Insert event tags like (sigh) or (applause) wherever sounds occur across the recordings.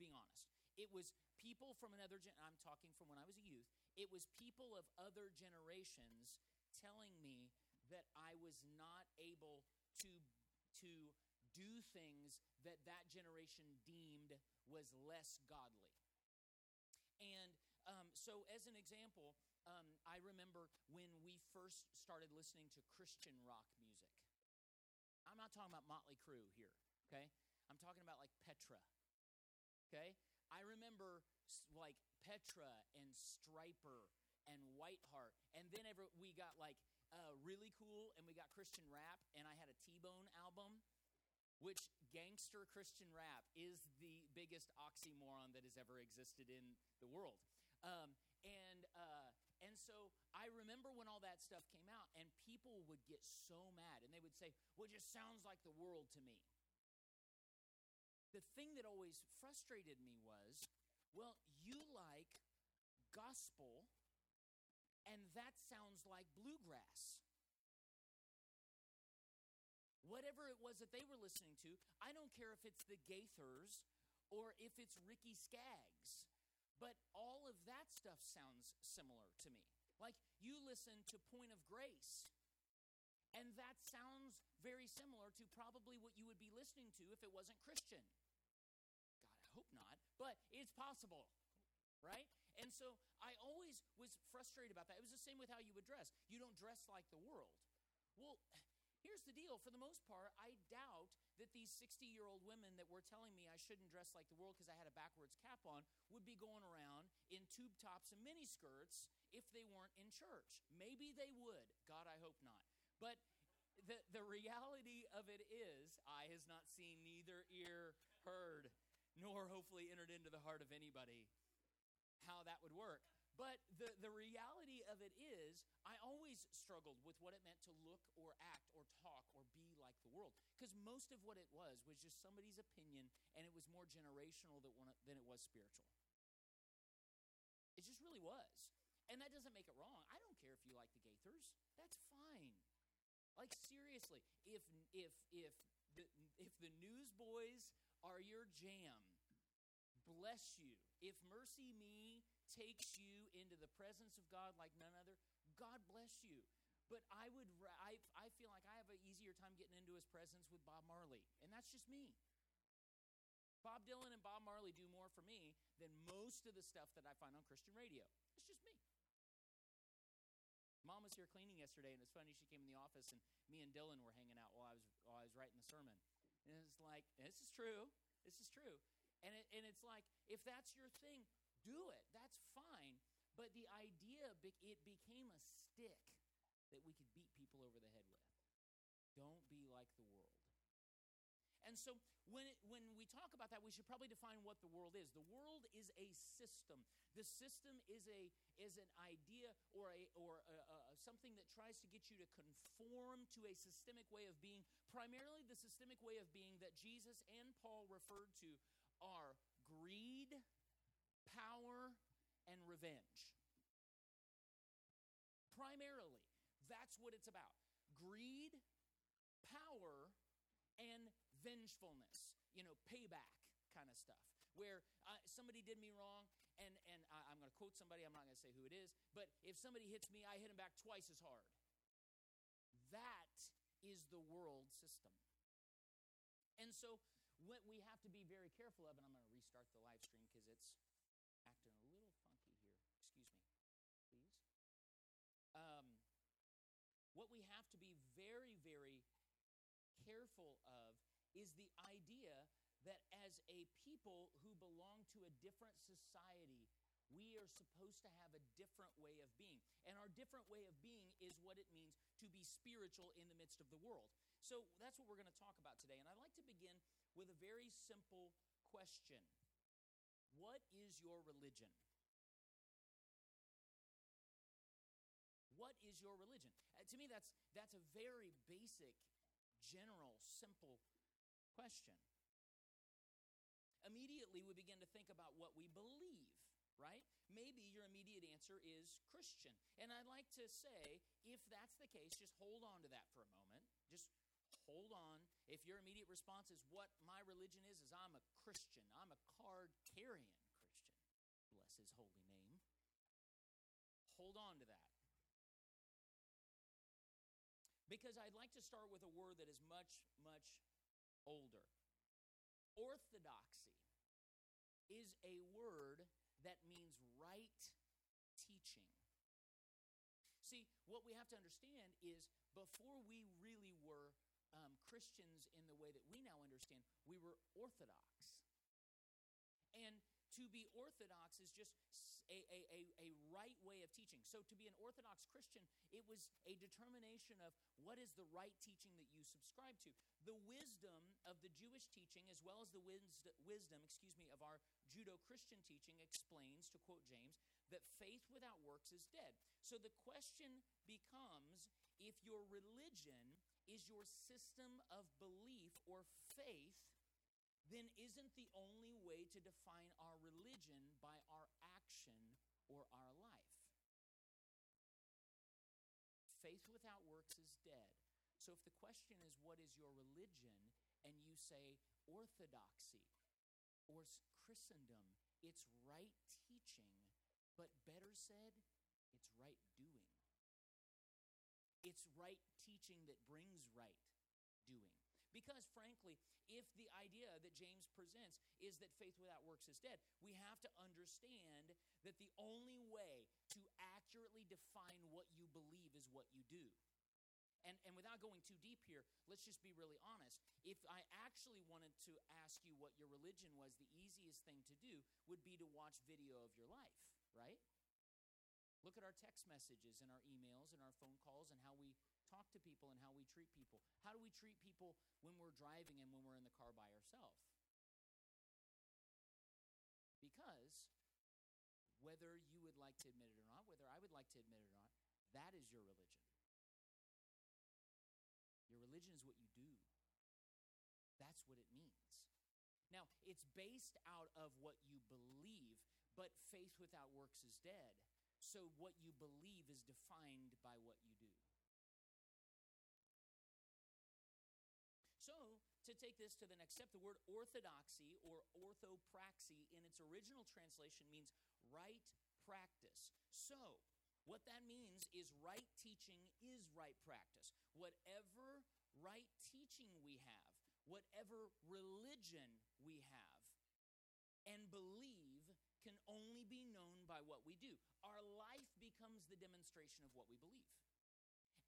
being honest, it was people from another gen. I'm talking from when I was a youth. It was people of other generations telling me that I was not able to to do things that that generation deemed was less godly. And um, so, as an example, um, I remember when we first started listening to Christian rock music. I'm not talking about Motley Crue here, okay? I'm talking about like Petra, okay? I remember like Petra and Stryper and Whiteheart, and then ever we got like uh, really cool, and we got Christian rap, and I had a T-Bone album, which gangster Christian rap is the biggest oxymoron that has ever existed in the world. Um, and uh, and so I remember when all that stuff came out, and people would get so mad, and they would say, "Well, it just sounds like the world to me." The thing that always frustrated me was, well, you like gospel, and that sounds like bluegrass whatever it was that they were listening to. I don't care if it's the Gaithers or if it's Ricky Skaggs, but all of that stuff sounds similar to me. Like you listen to Point of Grace, and that sounds very similar to probably what you would be listening to if it wasn't Christian. God, I hope not, but it's possible, right? And so I always was frustrated about that. It was the same with how you would dress. You don't dress like the world. Well, Here's the deal for the most part, I doubt that these 60 year old women that were telling me I shouldn't dress like the world because I had a backwards cap on would be going around in tube tops and mini skirts if they weren't in church. Maybe they would. God, I hope not. But the, the reality of it is, eye has not seen, neither ear heard, nor hopefully entered into the heart of anybody how that would work. But the, the reality of it is, I always struggled with what it meant to look or act or talk or be like the world. Because most of what it was was just somebody's opinion, and it was more generational than, than it was spiritual. It just really was. And that doesn't make it wrong. I don't care if you like the Gaithers. That's fine. Like seriously, if if if the if the newsboys are your jam, bless you. If Mercy Me takes you into the presence of God like none other, God bless you. But I would, I, I feel like I have an easier time getting into his presence with Bob Marley. And that's just me. Bob Dylan and Bob Marley do more for me than most of the stuff that I find on Christian radio. It's just me. Mom was here cleaning yesterday, and it's funny. She came in the office, and me and Dylan were hanging out while I was while I was writing the sermon. And it's like, this is true. This is true. And it, and it's like, if that's your thing, do it. That's fine. But the idea, it became a stick that we could beat people over the head with. Don't And so when it, when we talk about that, we should probably define what the world is. The world is a system. The system is a is an idea or a or a, a, something that tries to get you to conform to a systemic way of being. Primarily, the systemic way of being that Jesus and Paul referred to are greed, power, and revenge. Primarily, that's what it's about. Greed, vengefulness, you know, payback kind of stuff. Where uh, somebody did me wrong, and and I, I'm going to quote somebody. I'm not going to say who it is, but if somebody hits me, I hit him back twice as hard. That is the world system. And so what we have to be very careful of, and I'm going to restart the live stream because it's acting a little funky here. Excuse me, please. Um, what we have to be very, very careful of is the idea that as a people who belong to a different society, we are supposed to have a different way of being. And our different way of being is what it means to be spiritual in the midst of the world. So that's what we're going to talk about today. And I'd like to begin with a very simple question What is your religion? What is your religion? Uh, to me, that's, that's a very basic, general, simple question. Immediately, we begin to think about what we believe, right? Maybe your immediate answer is Christian. And I'd like to say, if that's the case, just hold on to that for a moment. Just hold on. If your immediate response is what my religion is, is I'm a Christian, I'm a card carrying Christian, bless his holy name, hold on to that. Because I'd like to start with a word that is much, much older. Orthodoxy is a word that means right teaching. See, what we have to understand is before we really were um, Christians in the way that we now understand, we were Orthodox. And to be Orthodox is just a, a, a, right way of teaching. So, to be an Orthodox Christian, it was a determination of what is the right teaching that you subscribe to. The wisdom of the Jewish teaching, as well as the wisdom, excuse me, of our Judeo Christian teaching, explains, to quote James, that faith without works is dead. So, the question becomes if your religion is your system of belief or faith then isn't the only way to define our religion by our action or our life. Faith without works is dead. So if the question is, what is your religion? And you say orthodoxy or Christendom, it's right teaching, but better said, it's right doing. It's right teaching that brings right doing. Because, frankly, if the idea that James presents is that faith without works is dead, we have to understand that the only way to accurately define what you believe is what you do. And, and without going too deep here, let's just be really honest. If I actually wanted to ask you what your religion was, the easiest thing to do would be to watch video of your life, right? Look at our text messages and our emails and our phone calls and how we talk to people and how we treat people. How do we treat people when we're driving and when we're in the car by ourselves? Because whether you would like to admit it or not, whether I would like to admit it or not, that is your religion. Your religion is what you do. That's what it means. Now, it's based out of what you believe, but faith without works is dead. So, what you believe is defined by what you do. To take this to the next step, the word orthodoxy or orthopraxy in its original translation means right practice. So, what that means is right teaching is right practice. Whatever right teaching we have, whatever religion we have, and believe can only be known by what we do. Our life becomes the demonstration of what we believe.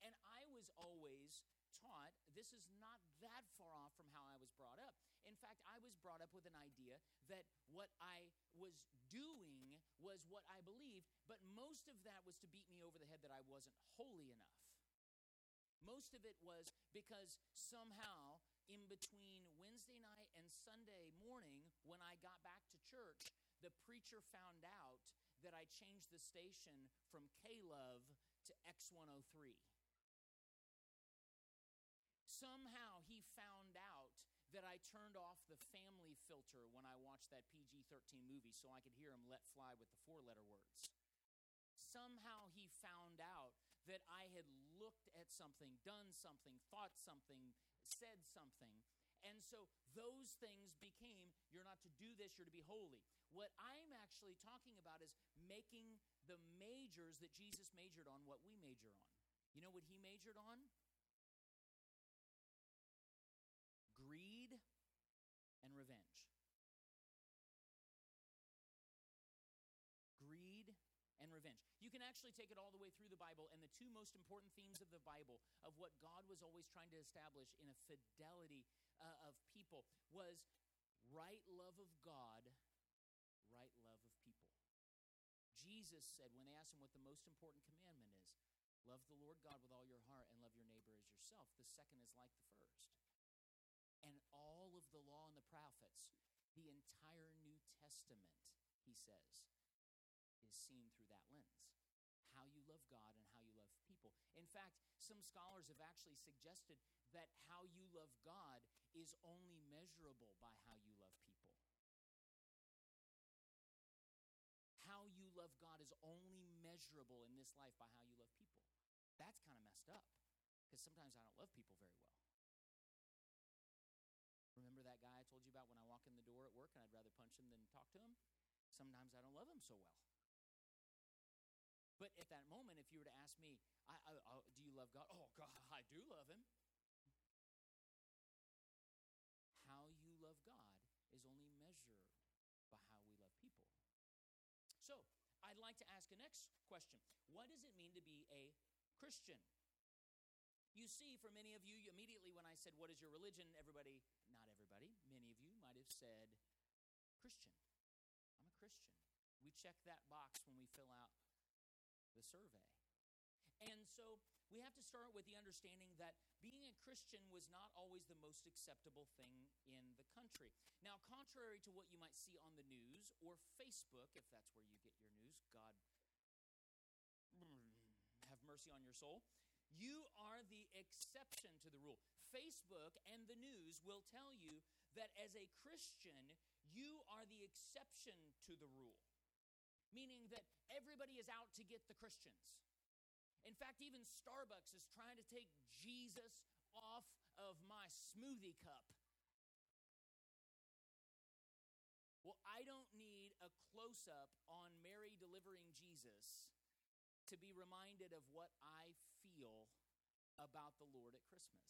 And I was always taught, this is not that far off from how I was brought up. In fact, I was brought up with an idea that what I was doing was what I believed, but most of that was to beat me over the head that I wasn't holy enough. Most of it was because somehow in between Wednesday night and Sunday morning, when I got back to church, the preacher found out that I changed the station from K Love to X103 somehow he found out that I turned off the family filter when I watched that PG 13 movie so I could hear him let fly with the four letter words. Somehow he found out that I had looked at something, done something, thought something, said something. And so those things became you're not to do this, you're to be holy. What I'm actually talking about is making the majors that Jesus majored on what we major on. You know what he majored on? and revenge. Greed and revenge. You can actually take it all the way through the Bible, and the two most important themes of the Bible, of what God was always trying to establish in a fidelity uh, of people, was right love of God, right love of people. Jesus said, when they asked him what the most important commandment is, love the Lord God with all your heart and love your neighbor as yourself. The second is like the first and all of the law and the prophets The entire New Testament, he says, is seen through that lens. How you love God and how you love people. In fact, some scholars have actually suggested that how you love God is only measurable by how you love people. How you love God is only measurable in this life by how you love people. That's kind of messed up because sometimes I don't love people very well. Remember that guy I told you about when I walk in the door at work and I'd rather punch him than talk to him? Sometimes I don't love him so well. But at that moment, if you were to ask me, I, I, I, do you love God? Oh, God, (laughs) I do love him. How you love God is only measured by how we love people. So, I'd like to ask a next question What does it mean to be a Christian? You see, for many of you, immediately when I said, What is your religion? Everybody, not everybody, many of you might have said, Christian. I'm a Christian. We check that box when we fill out the survey. And so we have to start with the understanding that being a Christian was not always the most acceptable thing in the country. Now, contrary to what you might see on the news or Facebook, if that's where you get your news, God (clears throat) have mercy on your soul. You are the exception to the rule. Facebook and the news will tell you that as a Christian, you are the exception to the rule, meaning that everybody is out to get the Christians. In fact, even Starbucks is trying to take Jesus off of my smoothie cup. Well, I don't need a close up on Mary delivering Jesus to be reminded of what I feel about the Lord at Christmas.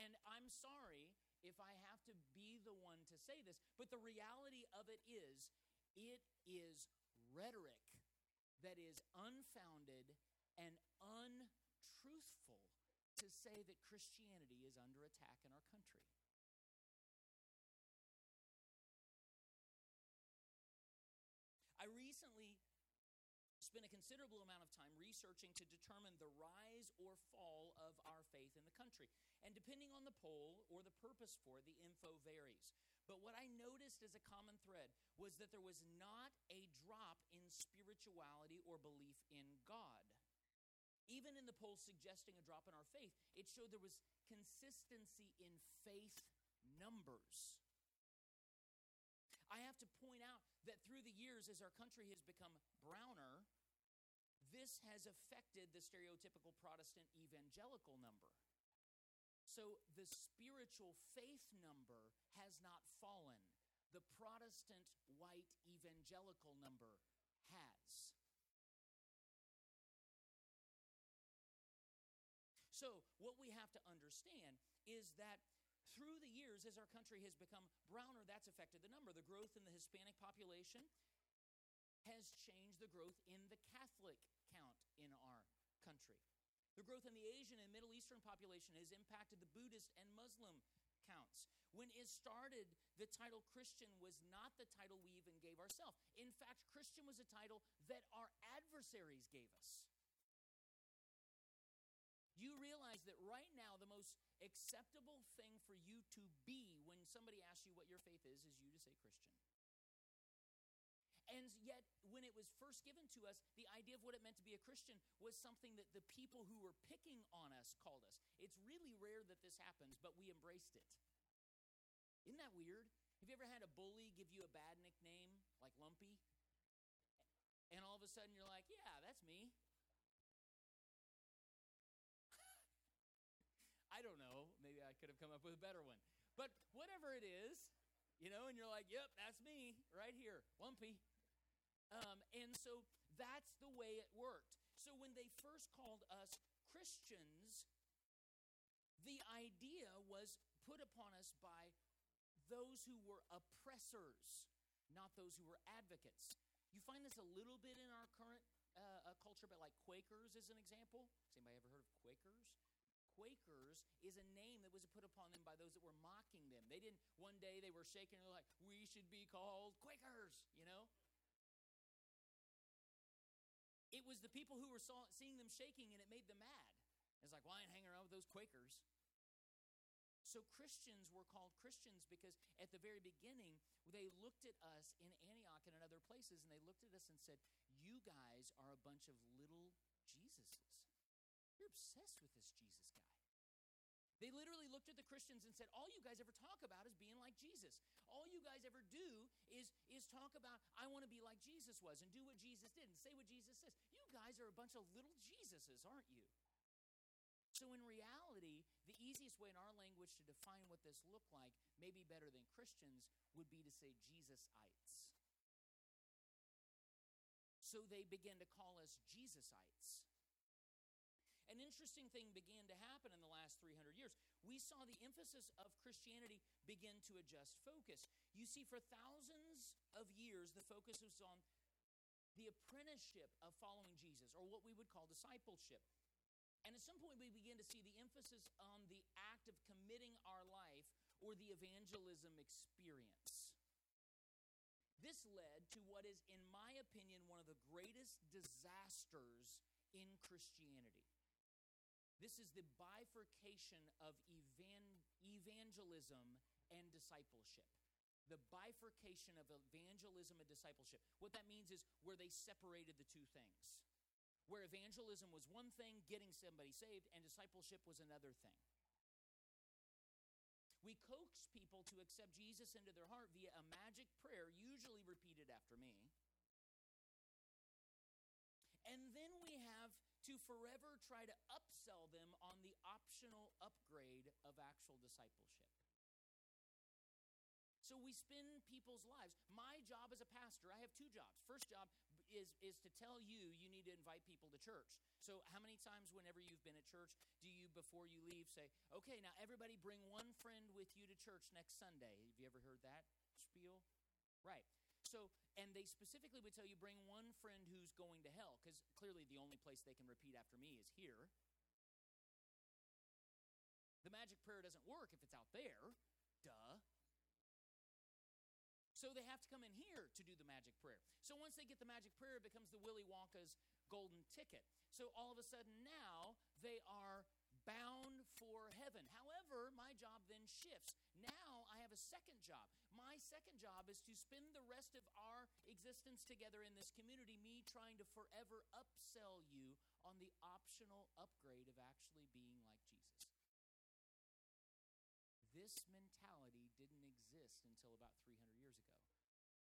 And I'm sorry if I have to be the one to say this, but the reality of it is, it is rhetoric that is unfounded and untruthful to say that Christianity is under attack in our country. I recently spent a considerable amount of time researching to determine the rise or fall of our faith in the country. And depending on the poll or the purpose for it, the info varies. But what I noticed as a common thread was that there was not a drop in spirituality or belief in God. Even in the polls suggesting a drop in our faith, it showed there was consistency in faith numbers. I have to point out that through the years, as our country has become browner, this has affected the stereotypical Protestant evangelical number. So the spiritual faith number has not fallen. The Protestant white evangelical number has. So, what we have to understand is that through the years, as our country has become browner, that's affected the number. The growth in the Hispanic population has changed the growth in the Catholic count in our country. The growth in the Asian and Middle Eastern population has impacted the Buddhist and Muslim counts. When it started, the title Christian was not the title we even gave ourselves. In fact, Christian was a title that our adversaries gave us. You realize that right now, the most acceptable thing for you to be when somebody asks you what your faith is, is you to say Christian. And yet, when it was first given to us, the idea of what it meant to be a Christian was something that the people who were picking on us called us. It's really rare that this happens, but we embraced it. Isn't that weird? Have you ever had a bully give you a bad nickname, like Lumpy? And all of a sudden you're like, yeah, that's me. (laughs) I don't know. Maybe I could have come up with a better one. But whatever it is, you know, and you're like, yep, that's me right here, Lumpy. Um, and so that's the way it worked. So when they first called us Christians, the idea was put upon us by those who were oppressors, not those who were advocates. You find this a little bit in our current uh, uh, culture, but like Quakers is an example. Has anybody ever heard of Quakers? Quakers is a name that was put upon them by those that were mocking them. They didn't, one day they were shaking they're like, we should be called Quakers, you know? Was the people who were saw, seeing them shaking and it made them mad. It's like, well, I ain't hanging around with those Quakers. So Christians were called Christians because at the very beginning, they looked at us in Antioch and in other places, and they looked at us and said, You guys are a bunch of little Jesuses. You're obsessed with this Jesus guy. They literally looked at the Christians and said, All you guys ever talk about is being like Jesus. All you guys ever do is, is talk about, I want to be like Jesus was and do what Jesus did and say what Jesus says. Guys are a bunch of little Jesuses, aren't you? So, in reality, the easiest way in our language to define what this looked like, maybe better than Christians, would be to say Jesusites. So they began to call us Jesusites. An interesting thing began to happen in the last 300 years. We saw the emphasis of Christianity begin to adjust focus. You see, for thousands of years, the focus was on the apprenticeship of following Jesus, or what we would call discipleship. And at some point, we begin to see the emphasis on the act of committing our life or the evangelism experience. This led to what is, in my opinion, one of the greatest disasters in Christianity. This is the bifurcation of evan- evangelism and discipleship. The bifurcation of evangelism and discipleship. What that means is where they separated the two things where evangelism was one thing, getting somebody saved, and discipleship was another thing. We coax people to accept Jesus into their heart via a magic prayer, usually repeated after me. And then we have to forever try to upsell them on the optional upgrade of actual discipleship. So we spend people's lives. My job as a pastor, I have two jobs. First job, is, is to tell you you need to invite people to church. So, how many times, whenever you've been at church, do you, before you leave, say, okay, now everybody bring one friend with you to church next Sunday? Have you ever heard that spiel? Right. So, and they specifically would tell you bring one friend who's going to hell, because clearly the only place they can repeat after me is here. The magic prayer doesn't work if it's out there. Duh. So they have to come in here to do the magic prayer. So once they get the magic prayer, it becomes the Willy Wonka's golden ticket. So all of a sudden now they are bound for heaven. However, my job then shifts. Now I have a second job. My second job is to spend the rest of our existence together in this community, me trying to forever upsell you on the optional upgrade of actually being like Jesus. This mentality didn't exist until about 300 years ago.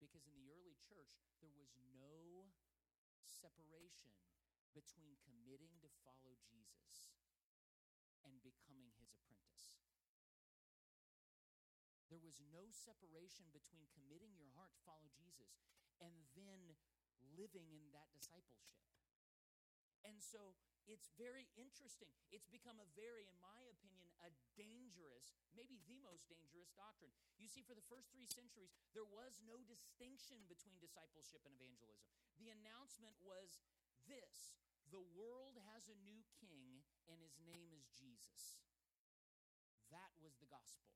Because in the early church, there was no separation between committing to follow Jesus and becoming his apprentice. There was no separation between committing your heart to follow Jesus and then living in that discipleship. And so it's very interesting. It's become a very, in my opinion, a dangerous, maybe the most dangerous doctrine. You see, for the first three centuries, there was no distinction between discipleship and evangelism. The announcement was this the world has a new king, and his name is Jesus. That was the gospel.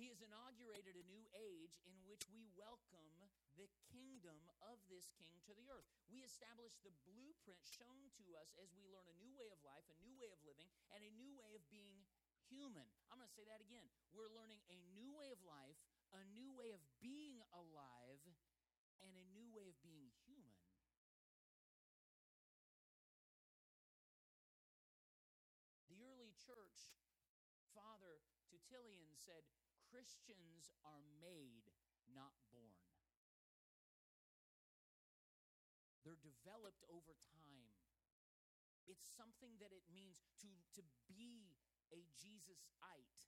He has inaugurated a new age in which we welcome the kingdom of this king to the earth. We establish the blueprint shown to us as we learn a new way of life, a new way of living, and a new way of being human. I'm going to say that again. We're learning a new way of life, a new way of being alive, and a new way of being human. The early church father Tertullian said, Christians are made, not born. They're developed over time. It's something that it means to, to be a Jesusite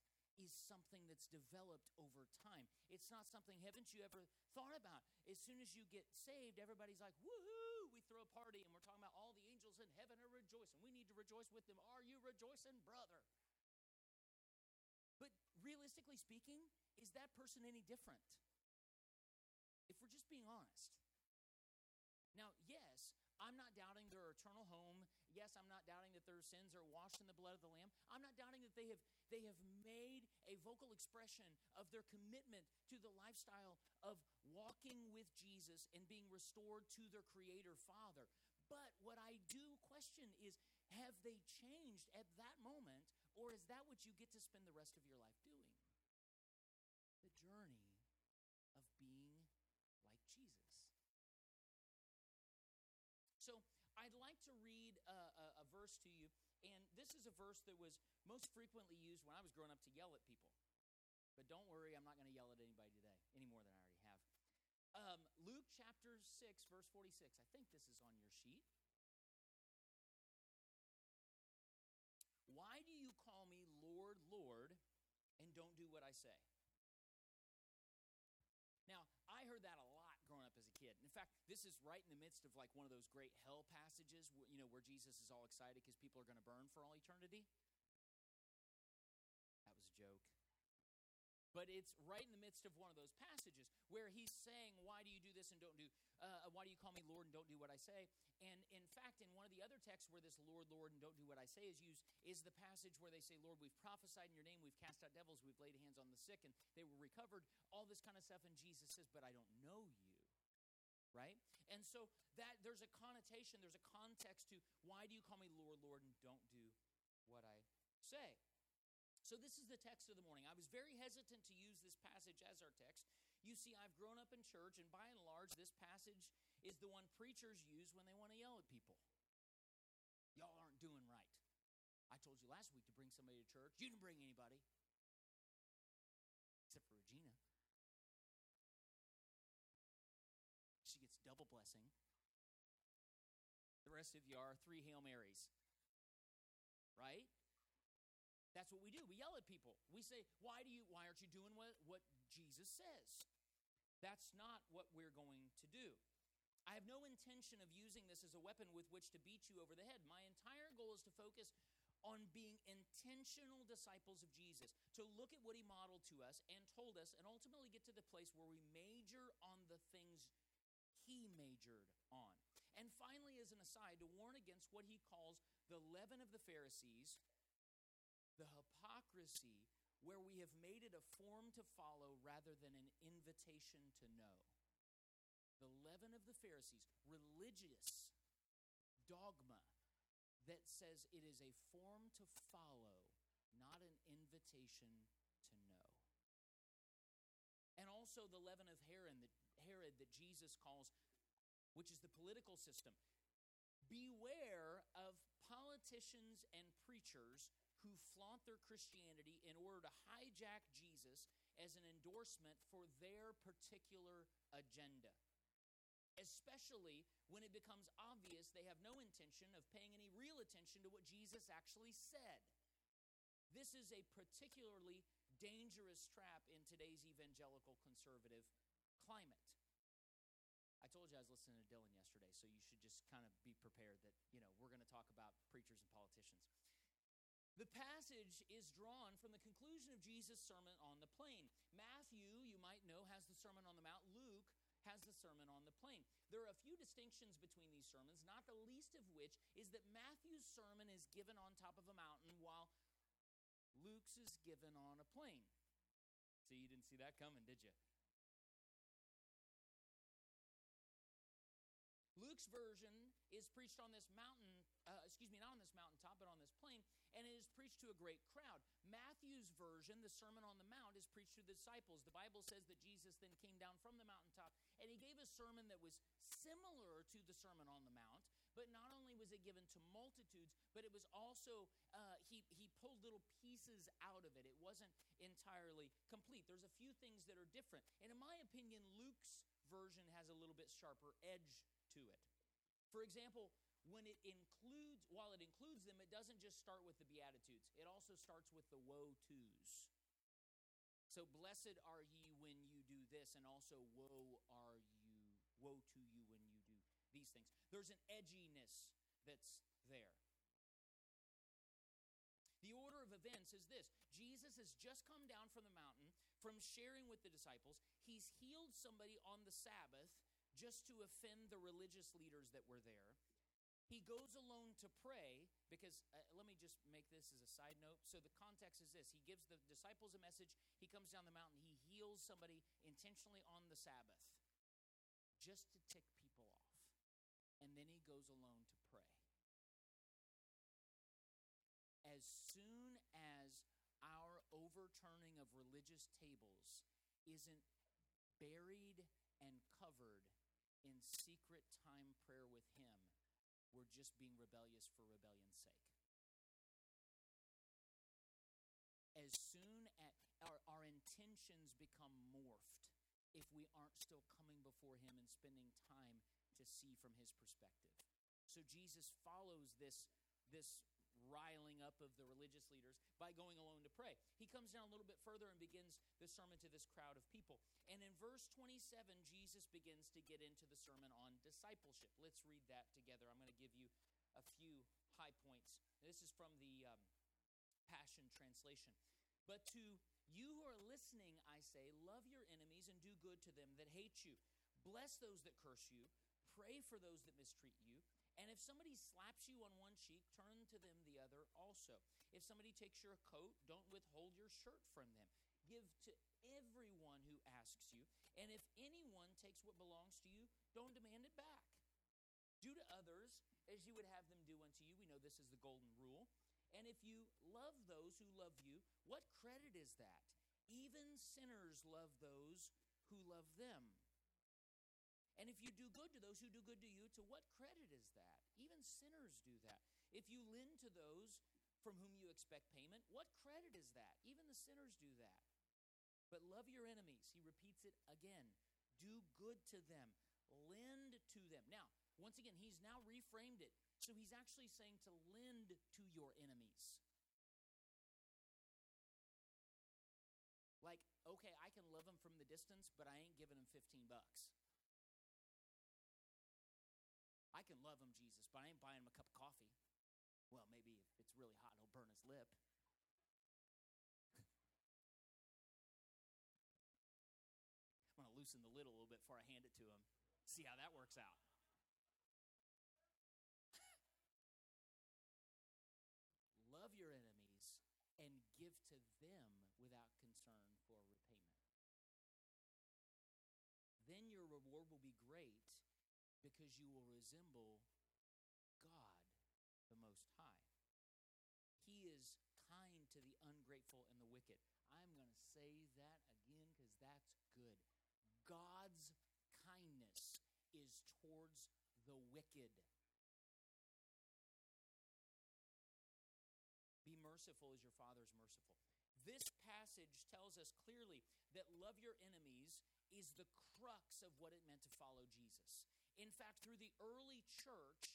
is something that's developed over time. It's not something, haven't you ever thought about? As soon as you get saved, everybody's like, woohoo, we throw a party and we're talking about all the angels in heaven are rejoicing. We need to rejoice with them. Are you rejoicing, brother? Realistically speaking, is that person any different? If we're just being honest. Now, yes, I'm not doubting their eternal home. Yes, I'm not doubting that their sins are washed in the blood of the Lamb. I'm not doubting that they have, they have made a vocal expression of their commitment to the lifestyle of walking with Jesus and being restored to their Creator Father. But what I do question is have they changed at that moment, or is that what you get to spend the rest of your life doing? The journey of being like Jesus. So I'd like to read a, a, a verse to you, and this is a verse that was most frequently used when I was growing up to yell at people. But don't worry, I'm not going to yell at anybody today any more than I already have. Um, Luke chapter 6, verse 46. I think this is on your sheet. Why do you call me Lord, Lord, and don't do what I say? Now, I heard that a lot growing up as a kid. In fact, this is right in the midst of like one of those great hell passages, you know, where Jesus is all excited because people are going to burn for all eternity. That was a joke. But it's right in the midst of one of those passages where he's saying, Why do you do this and don't do, uh, why do you call me Lord and don't do what I say? And in fact, in one of the other texts where this Lord, Lord, and don't do what I say is used, is the passage where they say, Lord, we've prophesied in your name, we've cast out devils, we've laid hands on the sick, and they were recovered, all this kind of stuff. And Jesus says, But I don't know you. Right? And so that there's a connotation, there's a context to why do you call me Lord, Lord, and don't do what I say? So, this is the text of the morning. I was very hesitant to use this passage as our text. You see, I've grown up in church, and by and large, this passage is the one preachers use when they want to yell at people. Y'all aren't doing right. I told you last week to bring somebody to church. You didn't bring anybody, except for Regina. She gets double blessing. The rest of you are three Hail Marys. Right? That's what we do. We yell at people. We say, "Why do you why aren't you doing what what Jesus says?" That's not what we're going to do. I have no intention of using this as a weapon with which to beat you over the head. My entire goal is to focus on being intentional disciples of Jesus, to look at what he modeled to us and told us, and ultimately get to the place where we major on the things he majored on. And finally, as an aside, to warn against what he calls the leaven of the Pharisees, the hypocrisy where we have made it a form to follow rather than an invitation to know. The leaven of the Pharisees, religious dogma that says it is a form to follow, not an invitation to know. And also the leaven of Herod that, Herod that Jesus calls, which is the political system. Beware of politicians and preachers who flaunt their Christianity in order to hijack Jesus as an endorsement for their particular agenda. Especially when it becomes obvious they have no intention of paying any real attention to what Jesus actually said. This is a particularly dangerous trap in today's evangelical conservative climate. I told you I was listening to Dylan yesterday, so you should just kind of be prepared that, you know, we're going to talk about preachers and politicians. The passage is drawn from the conclusion of Jesus' Sermon on the Plain. Matthew, you might know, has the Sermon on the Mount. Luke has the Sermon on the Plain. There are a few distinctions between these sermons, not the least of which is that Matthew's sermon is given on top of a mountain while Luke's is given on a plain. See, you didn't see that coming, did you? Luke's version is preached on this mountain, uh, excuse me, not on this mountaintop, but on this plain, and it is preached to a great crowd. Matthew's version, the Sermon on the Mount, is preached to the disciples. The Bible says that Jesus then came down from the mountaintop and he gave a sermon that was similar to the Sermon on the Mount, but not only was it given to multitudes, but it was also, uh, he, he pulled little pieces out of it. It wasn't entirely complete. There's a few things that are different. And in my opinion, Luke's version has a little bit sharper edge. For example, when it includes, while it includes them, it doesn't just start with the Beatitudes, it also starts with the woe to's. So, blessed are ye when you do this, and also woe are you, woe to you when you do these things. There's an edginess that's there. The order of events is this Jesus has just come down from the mountain from sharing with the disciples. He's healed somebody on the Sabbath just to offend the religious leaders that were there. He goes alone to pray because uh, let me just make this as a side note. So the context is this. He gives the disciples a message. He comes down the mountain. He heals somebody intentionally on the Sabbath just to tick people off. And then he goes alone to pray. As soon as our overturning of religious tables isn't buried and covered in secret time prayer with Him. We're just being rebellious for rebellion's sake. As soon as our, our intentions become morphed, if we aren't still coming before Him and spending time to see from His perspective. So Jesus follows this, this riling up of the religious leaders by going alone to pray. He comes down a little bit further and begins the sermon to this crowd of people. And in verse 27, Jesus begins to get into the sermon on discipleship. Let's read that together. I'm going to give you a few high points. This is from the um, Passion Translation. But to you who are listening, I say, love your enemies and do good to them that hate you. Bless those that curse you. Pray for those that mistreat you. And if somebody slaps you on one cheek, turn to them the other also. If somebody takes your coat, don't withhold your shirt from them. Give to everyone who asks you. And if anyone takes what belongs to you, don't demand it back. Do to others as you would have them do unto you. We know this is the golden rule. And if you love those who love you, what credit is that? Even sinners love those who love them. And if you do good to those who do good to you, to what credit is that? Even sinners do that. If you lend to those from whom you expect payment, what credit is that? Even the sinners do that. But love your enemies. He repeats it again. Do good to them, lend to them. Now, once again, he's now reframed it. So he's actually saying to lend to your enemies. Like, okay, I can love them from the distance, but I ain't giving them 15 bucks. But I ain't buying him a cup of coffee. Well, maybe if it's really hot, he'll burn his lip. (laughs) I'm going to loosen the lid a little bit before I hand it to him. See how that works out. (laughs) love your enemies and give to them without concern for repayment. Then your reward will be great because you will resemble Most High. He is kind to the ungrateful and the wicked. I'm going to say that again because that's good. God's kindness is towards the wicked. Be merciful as your Father is merciful. This passage tells us clearly that love your enemies is the crux of what it meant to follow Jesus. In fact, through the early church,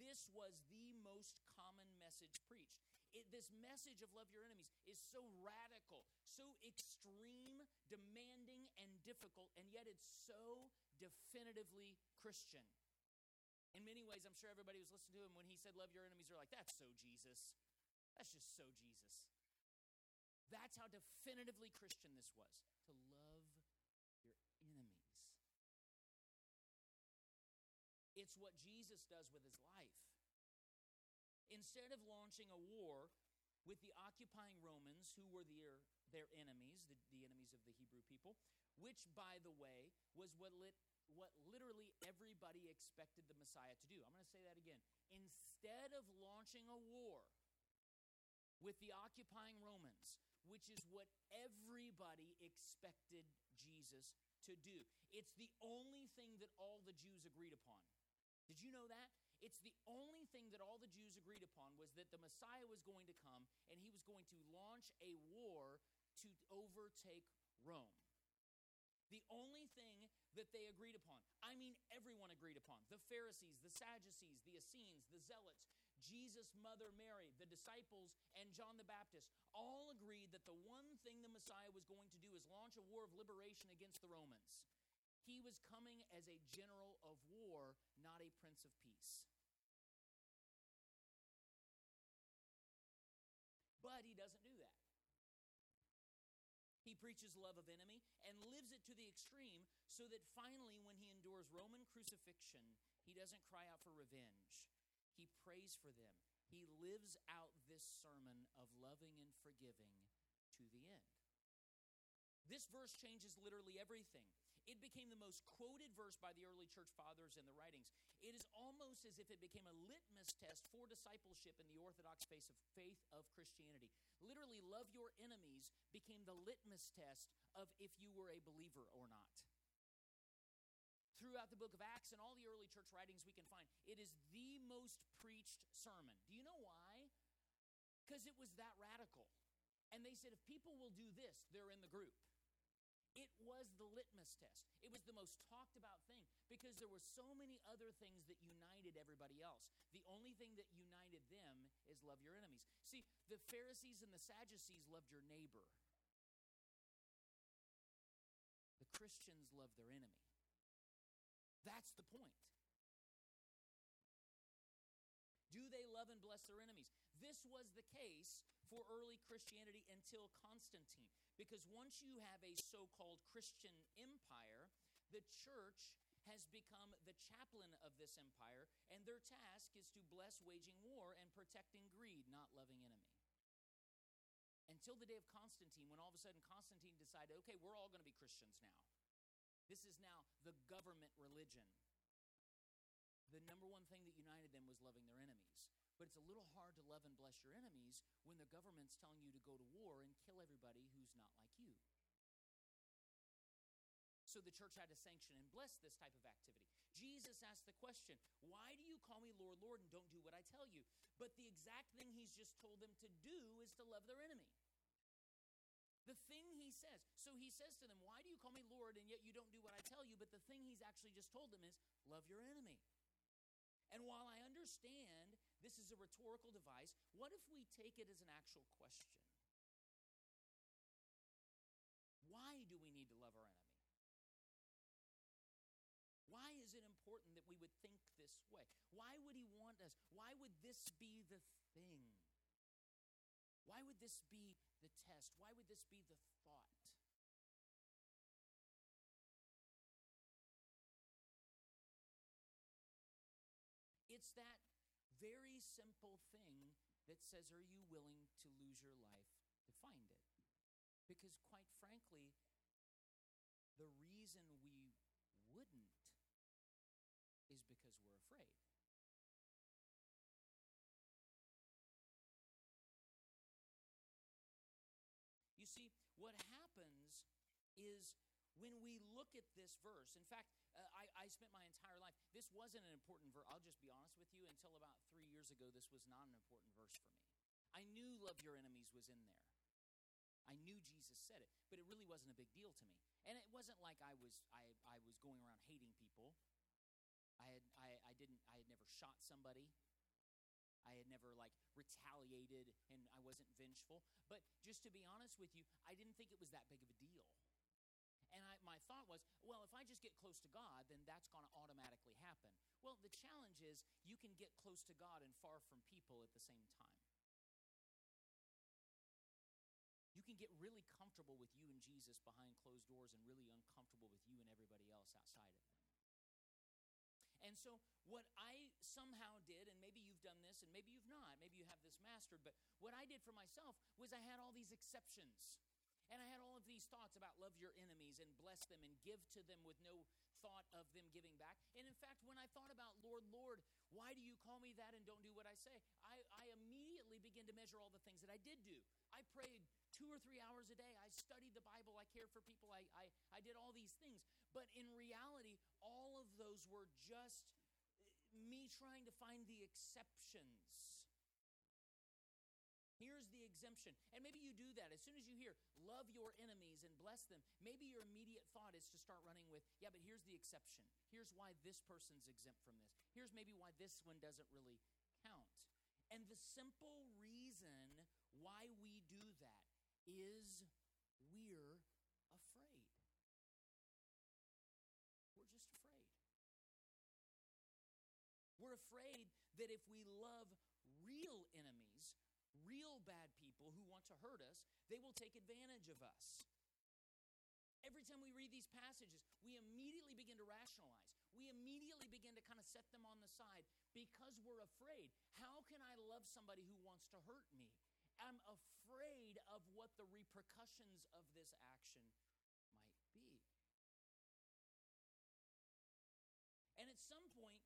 this was the most common message preached. It, this message of love your enemies is so radical, so extreme, demanding, and difficult, and yet it's so definitively Christian. In many ways, I'm sure everybody was listening to him when he said, Love your enemies. They're like, That's so Jesus. That's just so Jesus. That's how definitively Christian this was to love It's what Jesus does with his life. Instead of launching a war with the occupying Romans, who were their, er, their enemies, the, the enemies of the Hebrew people, which, by the way, was what, lit, what literally everybody expected the Messiah to do. I'm going to say that again. Instead of launching a war with the occupying Romans, which is what everybody expected Jesus to do, it's the only thing that all the Jews agreed upon. Did you know that? It's the only thing that all the Jews agreed upon was that the Messiah was going to come and he was going to launch a war to overtake Rome. The only thing that they agreed upon, I mean, everyone agreed upon the Pharisees, the Sadducees, the Essenes, the Zealots, Jesus' mother Mary, the disciples, and John the Baptist all agreed that the one thing the Messiah was going to do is launch a war of liberation against the Romans. He was coming as a general of war, not a prince of peace. But he doesn't do that. He preaches love of enemy and lives it to the extreme so that finally, when he endures Roman crucifixion, he doesn't cry out for revenge. He prays for them. He lives out this sermon of loving and forgiving to the end. This verse changes literally everything. It became the most quoted verse by the early church fathers in the writings. It is almost as if it became a litmus test for discipleship in the orthodox faith of, faith of Christianity. Literally, love your enemies became the litmus test of if you were a believer or not. Throughout the book of Acts and all the early church writings we can find, it is the most preached sermon. Do you know why? Because it was that radical. And they said if people will do this, they're in the group. It was the litmus test. It was the most talked about thing because there were so many other things that united everybody else. The only thing that united them is love your enemies. See, the Pharisees and the Sadducees loved your neighbor. The Christians love their enemy. That's the point. Do they love and bless their enemies? This was the case for early Christianity until Constantine. Because once you have a so called Christian empire, the church has become the chaplain of this empire, and their task is to bless waging war and protecting greed, not loving enemy. Until the day of Constantine, when all of a sudden Constantine decided, okay, we're all going to be Christians now. This is now the government religion. The number one thing that united them was loving their enemies. But it's a little hard to love and bless your enemies when the government's telling you to go to war and kill everybody who's not like you. So the church had to sanction and bless this type of activity. Jesus asked the question, Why do you call me Lord, Lord, and don't do what I tell you? But the exact thing he's just told them to do is to love their enemy. The thing he says, so he says to them, Why do you call me Lord, and yet you don't do what I tell you? But the thing he's actually just told them is, Love your enemy. And while I understand this is a rhetorical device, what if we take it as an actual question? Why do we need to love our enemy? Why is it important that we would think this way? Why would he want us? Why would this be the thing? Why would this be the test? Why would this be the thought? It's that very simple thing that says, Are you willing to lose your life to find it? Because, quite frankly, the reason we wouldn't is because we're afraid. You see, what happens is when we look at this verse, in fact, uh, I, I spent my entire life, this wasn't an important verse. I'll just be honest with you, until about three years ago, this was not an important verse for me. I knew love your enemies was in there. I knew Jesus said it, but it really wasn't a big deal to me. And it wasn't like I was I, I was going around hating people. I had I, I didn't I had never shot somebody. I had never like retaliated and I wasn't vengeful. But just to be honest with you, I didn't think it was that big of a deal. My thought was, well, if I just get close to God, then that's going to automatically happen. Well, the challenge is you can get close to God and far from people at the same time. You can get really comfortable with you and Jesus behind closed doors and really uncomfortable with you and everybody else outside of them. And so, what I somehow did, and maybe you've done this and maybe you've not, maybe you have this mastered, but what I did for myself was I had all these exceptions. And I had all of these thoughts about love your enemies and bless them and give to them with no thought of them giving back. And in fact, when I thought about, Lord, Lord, why do you call me that and don't do what I say? I, I immediately begin to measure all the things that I did do. I prayed two or three hours a day. I studied the Bible. I cared for people. I, I, I did all these things. But in reality, all of those were just uh, me trying to find the exceptions exemption. And maybe you do that. As soon as you hear, love your enemies and bless them, maybe your immediate thought is to start running with, yeah, but here's the exception. Here's why this person's exempt from this. Here's maybe why this one doesn't really count. And the simple reason why we do that is we're afraid. We're just afraid. We're afraid that if we love real enemies, real bad people who want to hurt us, they will take advantage of us. Every time we read these passages, we immediately begin to rationalize. We immediately begin to kind of set them on the side because we're afraid. How can I love somebody who wants to hurt me? I'm afraid of what the repercussions of this action might be. And at some point,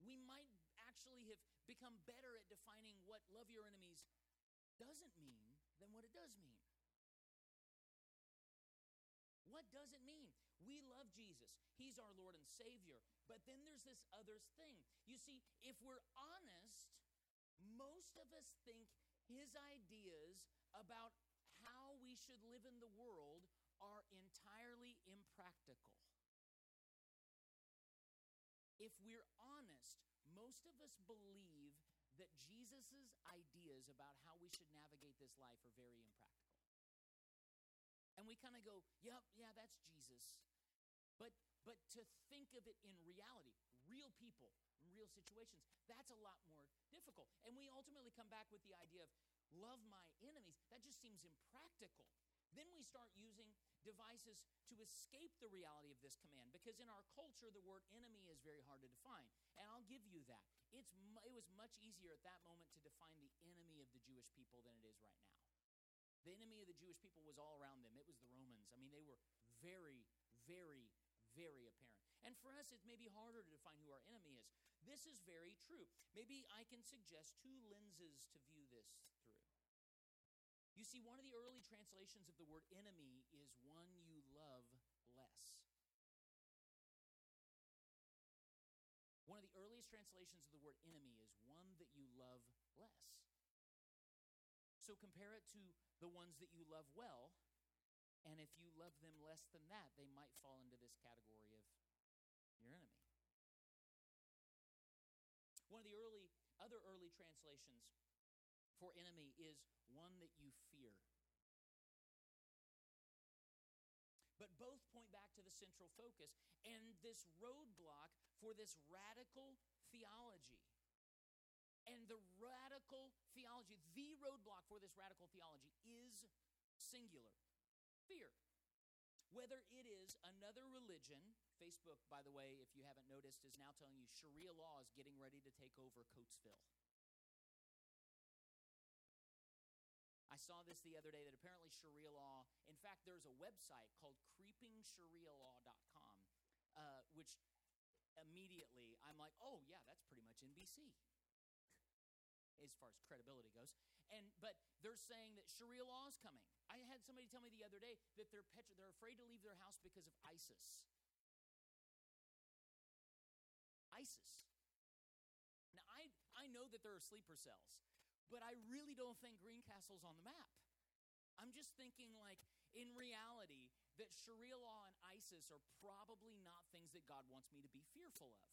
we might actually have become better at defining what love your enemies doesn't mean than what it does mean. What does it mean? We love Jesus. He's our Lord and Savior. But then there's this other thing. You see, if we're honest, most of us think his ideas about how we should live in the world are entirely impractical. If we're honest, most of us believe that Jesus' ideas about how we should navigate this life are very impractical. And we kind of go, yep, yeah, that's Jesus. But but to think of it in reality, real people, real situations, that's a lot more difficult. And we ultimately come back with the idea of love my enemies. That just seems impractical. Then we start using devices to escape the reality of this command because in our culture the word enemy is very hard to define. And I'll give you that. It's it was much easier at that moment to define the enemy of the Jewish people than it is right now. The enemy of the Jewish people was all around them. It was the Romans. I mean, they were very, very, very apparent. And for us, it may be harder to define who our enemy is. This is very true. Maybe I can suggest two lenses to view this through. You see, one of the early translations of the word enemy is one you love translations of the word enemy is one that you love less. So compare it to the ones that you love well, and if you love them less than that, they might fall into this category of your enemy. One of the early other early translations for enemy is one that you fear. But both point back to the central focus and this roadblock for this radical theology. And the radical theology, the roadblock for this radical theology is singular fear. Whether it is another religion, Facebook, by the way, if you haven't noticed, is now telling you Sharia law is getting ready to take over Coatesville. I saw this the other day that apparently Sharia law, in fact, there's a website called creepingsharialaw.com, uh, which immediately I'm like, oh, yeah, that's pretty much NBC as far as credibility goes. And but they're saying that Sharia law is coming. I had somebody tell me the other day that they're petri- they're afraid to leave their house because of ISIS. ISIS. Now I I know that there are sleeper cells, but I really don't think Green Greencastle's on the map. I'm just thinking like in reality that Sharia law and ISIS are probably not things that God wants me to be fearful of.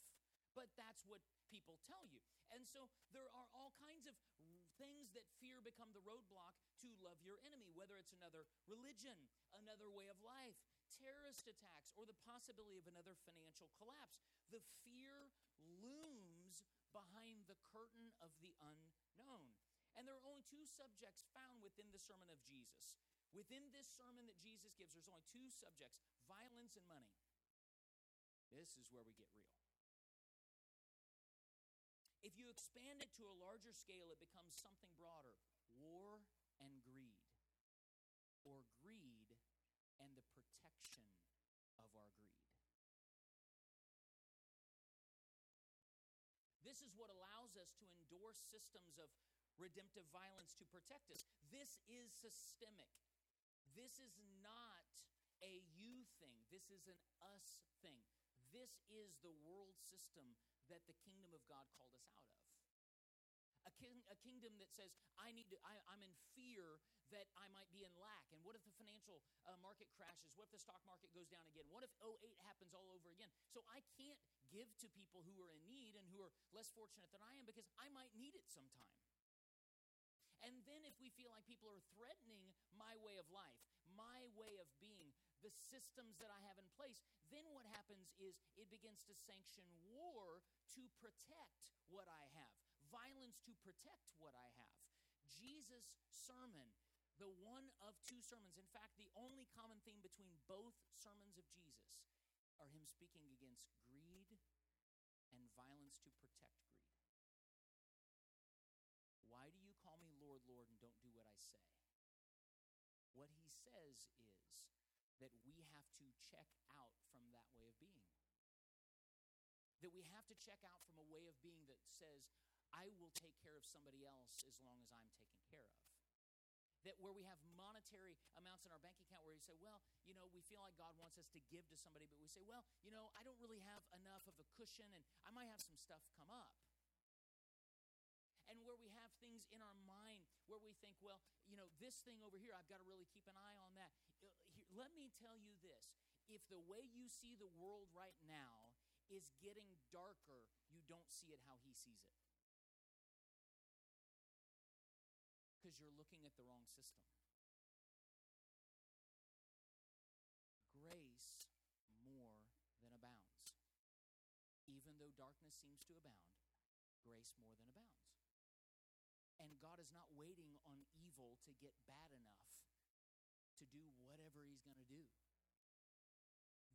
But that's what people tell you. And so there are all kinds of things that fear become the roadblock to love your enemy, whether it's another religion, another way of life, terrorist attacks, or the possibility of another financial collapse. The fear looms behind the curtain of the unknown. And there are only two subjects found within the sermon of Jesus. Within this sermon that Jesus gives, there's only two subjects violence and money. This is where we get real. If you expand it to a larger scale, it becomes something broader war and greed, or greed and the protection of our greed. This is what allows us to endorse systems of redemptive violence to protect us. This is systemic. This is not a you thing, this is an us thing. This is the world system that the kingdom of God called us out of. A, king, a kingdom that says, I need to, I, am in fear that I might be in lack. And what if the financial uh, market crashes? What if the stock market goes down again? What if 08 happens all over again? So I can't give to people who are in need and who are less fortunate than I am because I might need it sometime. And then if we feel like people are threatening my way of life, my way of being, the systems that I have in place, then what happens is it begins to sanction war to protect what I have, violence to protect what I have. Jesus' sermon, the one of two sermons, in fact, the only common theme between both sermons of Jesus are him speaking against greed and violence to protect greed. Why do you call me Lord, Lord, and don't do what I say? What he says is that we have to check out from that way of being that we have to check out from a way of being that says, I will take care of somebody else as long as I'm taken care of. That where we have monetary amounts in our bank account where you say, well, you know, we feel like God wants us to give to somebody, but we say, well, you know, I don't really have enough of a cushion and I might have some stuff come up. And where we have things in our mind where we think, well, you know, this thing over here, I've got to really keep an eye on that. Uh, let me tell you this if the way you see the world right now is getting darker, you don't see it how he sees it. because you're looking at the wrong system. Grace more than abounds. Even though darkness seems to abound, grace more than abounds. And God is not waiting on evil to get bad enough to do whatever He's going to do.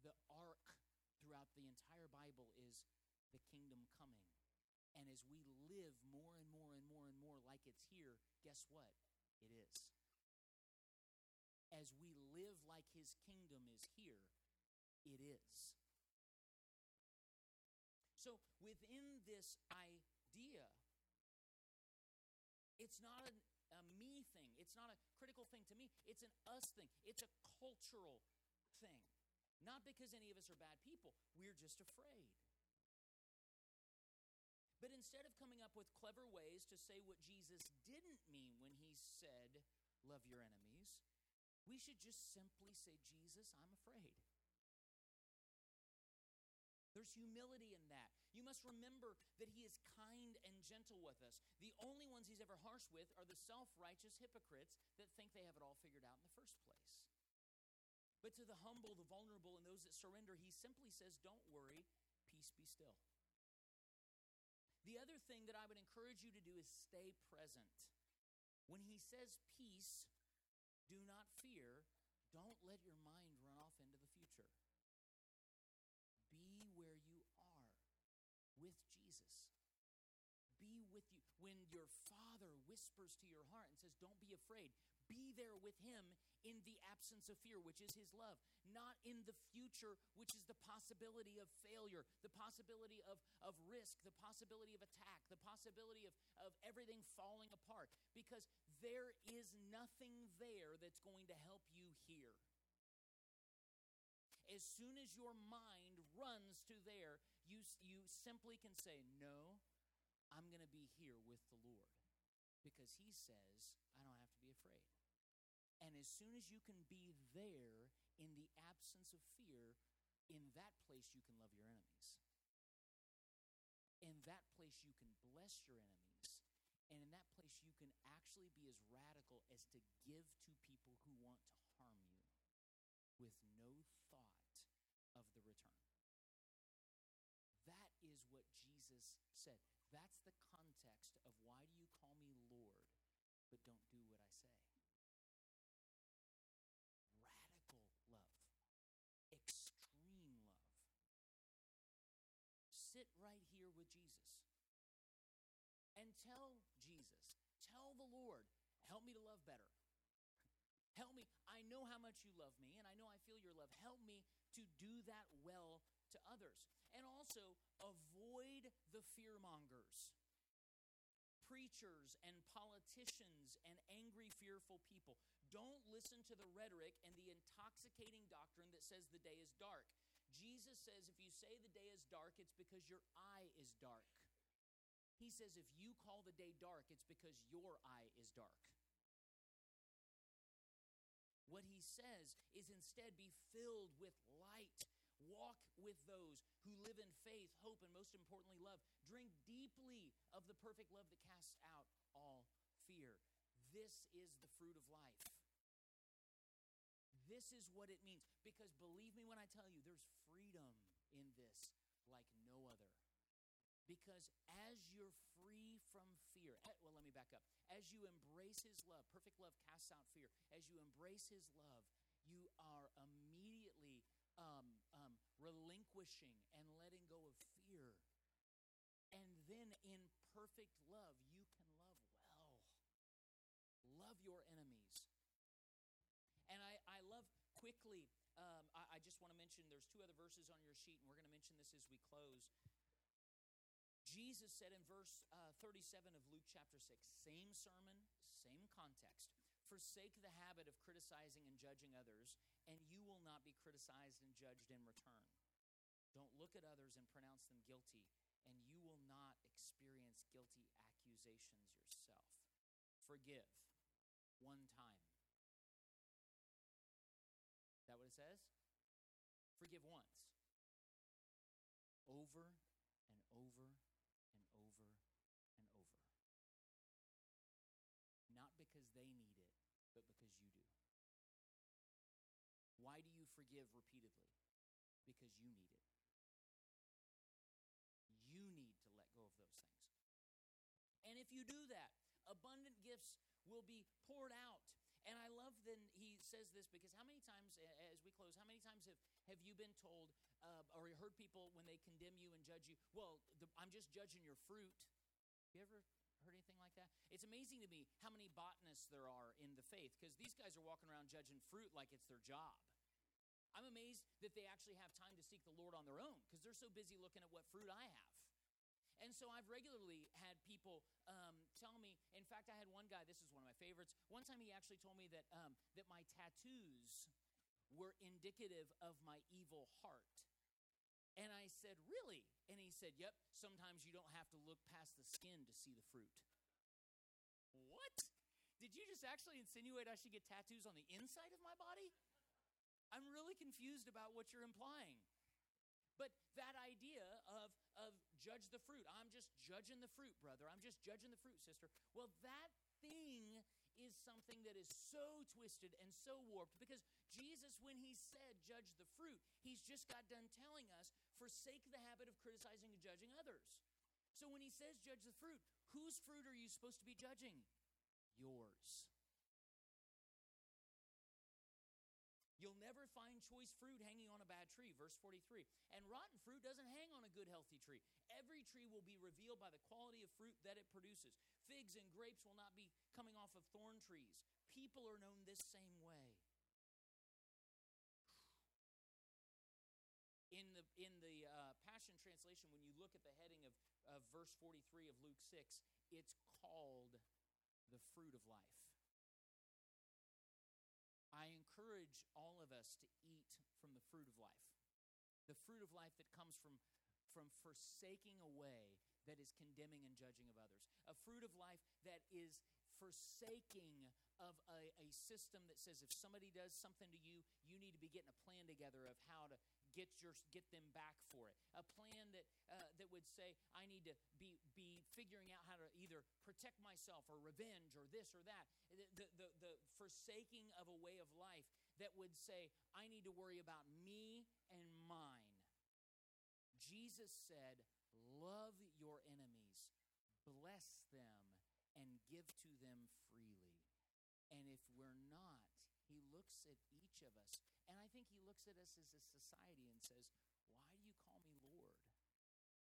The arc throughout the entire Bible is the kingdom coming. And as we live more and more and more and more like it's here, guess what? It is. As we live like his kingdom is here, it is. So within this idea, it's not a, a me thing. It's not a critical thing to me. It's an us thing. It's a cultural thing. Not because any of us are bad people. We're just afraid. But instead of coming up with clever ways to say what Jesus didn't mean when he said, Love your enemies, we should just simply say, Jesus, I'm afraid. There's humility in that. You must remember that he is kind and gentle with us. The only ones he's ever harsh with are the self righteous hypocrites that think they have it all figured out in the first place. But to the humble, the vulnerable, and those that surrender, he simply says, Don't worry, peace be still. The other thing that I would encourage you to do is stay present. When he says peace, do not fear, don't let your mind run off into the future. Be where you are with Jesus. Be with you. When your father whispers to your heart and says, Don't be afraid, be there with him in the absence of fear, which is his love, not in the future, which is the possibility of failure, the possibility of, of risk, the possibility of attack, the possibility of, of everything falling apart, because there is nothing there that's going to help you here. As soon as your mind runs to there, you, you simply can say, No, I'm going to be here with the Lord. Because he says, I don't have to be afraid. And as soon as you can be there in the absence of fear, in that place you can love your enemies. In that place you can bless your enemies. And in that place you can actually be as radical as to give to people who want to harm you with no thought of the return. That is what Jesus said. That's the context of why do you call me Lord, but don't do what I say. sit right here with Jesus and tell Jesus, tell the Lord, help me to love better. Help me. I know how much you love me, and I know I feel your love. Help me to do that well to others. And also, avoid the fear mongers preachers and politicians and angry, fearful people. Don't listen to the rhetoric and the intoxicating doctrine that says the day is dark. Jesus says if you say the day is dark, it's because your eye is dark. He says if you call the day dark, it's because your eye is dark. Says is instead be filled with light. Walk with those who live in faith, hope, and most importantly, love. Drink deeply of the perfect love that casts out all fear. This is the fruit of life. This is what it means. Because believe me when I tell you, there's freedom in this like no other. Because as you're free from fear, eh, well, let me back up. As you embrace His love, perfect love casts out fear. As you embrace His love, you are immediately um, um, relinquishing and letting go of fear. And then in perfect love, you can love well. Love your enemies. And I, I love quickly, um, I, I just want to mention there's two other verses on your sheet, and we're going to mention this as we close. Jesus said in verse uh, 37 of Luke chapter 6, same sermon, same context. Forsake the habit of criticizing and judging others, and you will not be criticized and judged in return. Don't look at others and pronounce them guilty, and you will not experience guilty accusations yourself. Forgive one time. Is that what it says? Forgive once. Over and over and over and over. Not because they need it, but because you do. Why do you forgive repeatedly? Because you need it. You need to let go of those things. And if you do that, abundant gifts will be poured out. And I love then he says this because how many times, as we close, how many times have, have you been told uh, or heard people when they condemn you and judge you, well, the, I'm just judging your fruit? You ever heard anything like that? It's amazing to me how many botanists there are in the faith because these guys are walking around judging fruit like it's their job. I'm amazed that they actually have time to seek the Lord on their own because they're so busy looking at what fruit I have. And so I've regularly had people um, tell me. In fact, I had one guy. This is one of my favorites. One time, he actually told me that um, that my tattoos were indicative of my evil heart. And I said, "Really?" And he said, "Yep. Sometimes you don't have to look past the skin to see the fruit." What? Did you just actually insinuate I should get tattoos on the inside of my body? I'm really confused about what you're implying. But that idea of, of judge the fruit, I'm just judging the fruit, brother. I'm just judging the fruit, sister. Well, that thing is something that is so twisted and so warped because Jesus, when he said judge the fruit, he's just got done telling us forsake the habit of criticizing and judging others. So when he says judge the fruit, whose fruit are you supposed to be judging? Yours. Choice fruit hanging on a bad tree, verse 43. And rotten fruit doesn't hang on a good, healthy tree. Every tree will be revealed by the quality of fruit that it produces. Figs and grapes will not be coming off of thorn trees. People are known this same way. In the, in the uh, Passion Translation, when you look at the heading of, of verse 43 of Luke 6, it's called the fruit of life. I encourage all of us to eat fruit of life. The fruit of life that comes from, from forsaking a way that is condemning and judging of others. A fruit of life that is forsaking of a, a system that says if somebody does something to you, you need to be getting a plan together of how to get your get them back for it. A plan that uh, that would say I need to be be figuring out how to either protect myself or revenge or this or that. The, the, the, forsaking of a way of life that would say I need to worry about me and mine. Jesus said, "Love your enemies, bless give to them freely." And if we're not, he looks at each of us and I think he looks at us as a society and says, Why do you call me Lord?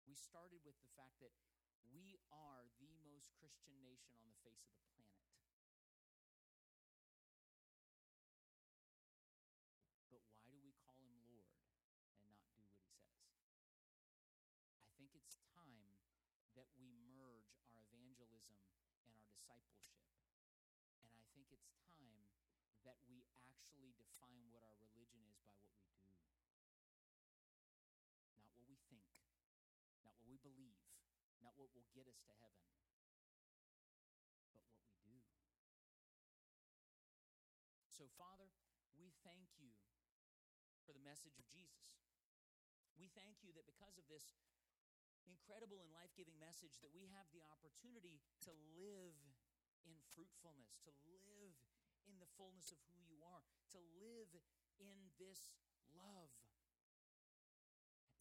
We started with the fact that we are the most Christian nation on the face of the planet. But why do we call him Lord and not do what he says? I think it's time that we merge our evangelism discipleship. And I think it's time that we actually define what our religion is by what we do. Not what we think, not what we believe, not what will get us to heaven, but what we do. So, Father, we thank you for the message of Jesus. We thank you that because of this incredible and life giving message, that we have the opportunity to live in fruitfulness, to live in the fullness of who you are, to live in this love.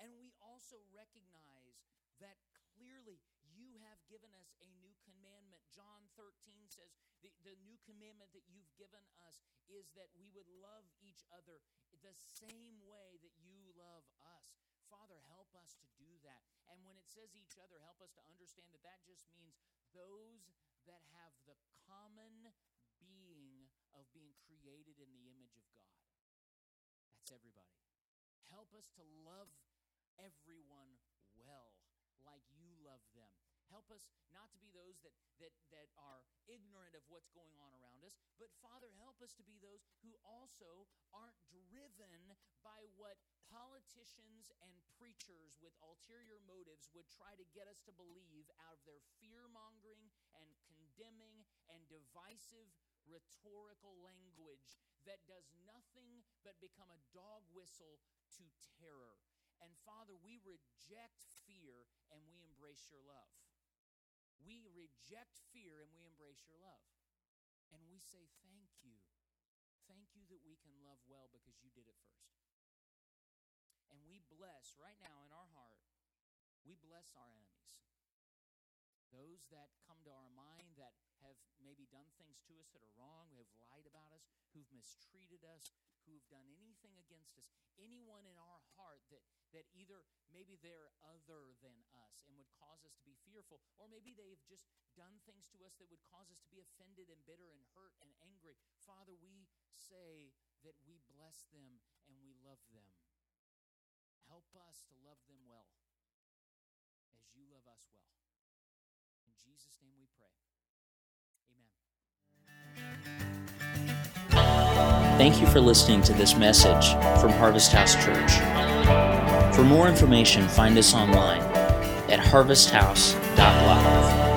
And we also recognize that clearly you have given us a new commandment. John 13 says the, the new commandment that you've given us is that we would love each other the same way that you love us. Father, help us to do that. And when it says each other, help us to understand that that just means those that have the common being of being created in the image of God. That's everybody. Help us to love everyone well, like. Help us not to be those that, that, that are ignorant of what's going on around us, but Father, help us to be those who also aren't driven by what politicians and preachers with ulterior motives would try to get us to believe out of their fear mongering and condemning and divisive rhetorical language that does nothing but become a dog whistle to terror. And Father, we reject fear and we embrace your love. We reject fear and we embrace your love. And we say, Thank you. Thank you that we can love well because you did it first. And we bless right now in our heart, we bless our enemies. Those that come to our mind that have maybe done things to us that are wrong, who have lied about us, who've mistreated us, who've done anything against us, anyone in our heart that, that either maybe they're other than us and would cause us to be fearful, or maybe they've just done things to us that would cause us to be offended and bitter and hurt and angry. Father, we say that we bless them and we love them. Help us to love them well as you love us well. In Jesus' name we pray. Thank you for listening to this message from Harvest House Church. For more information, find us online at harvesthouse.life.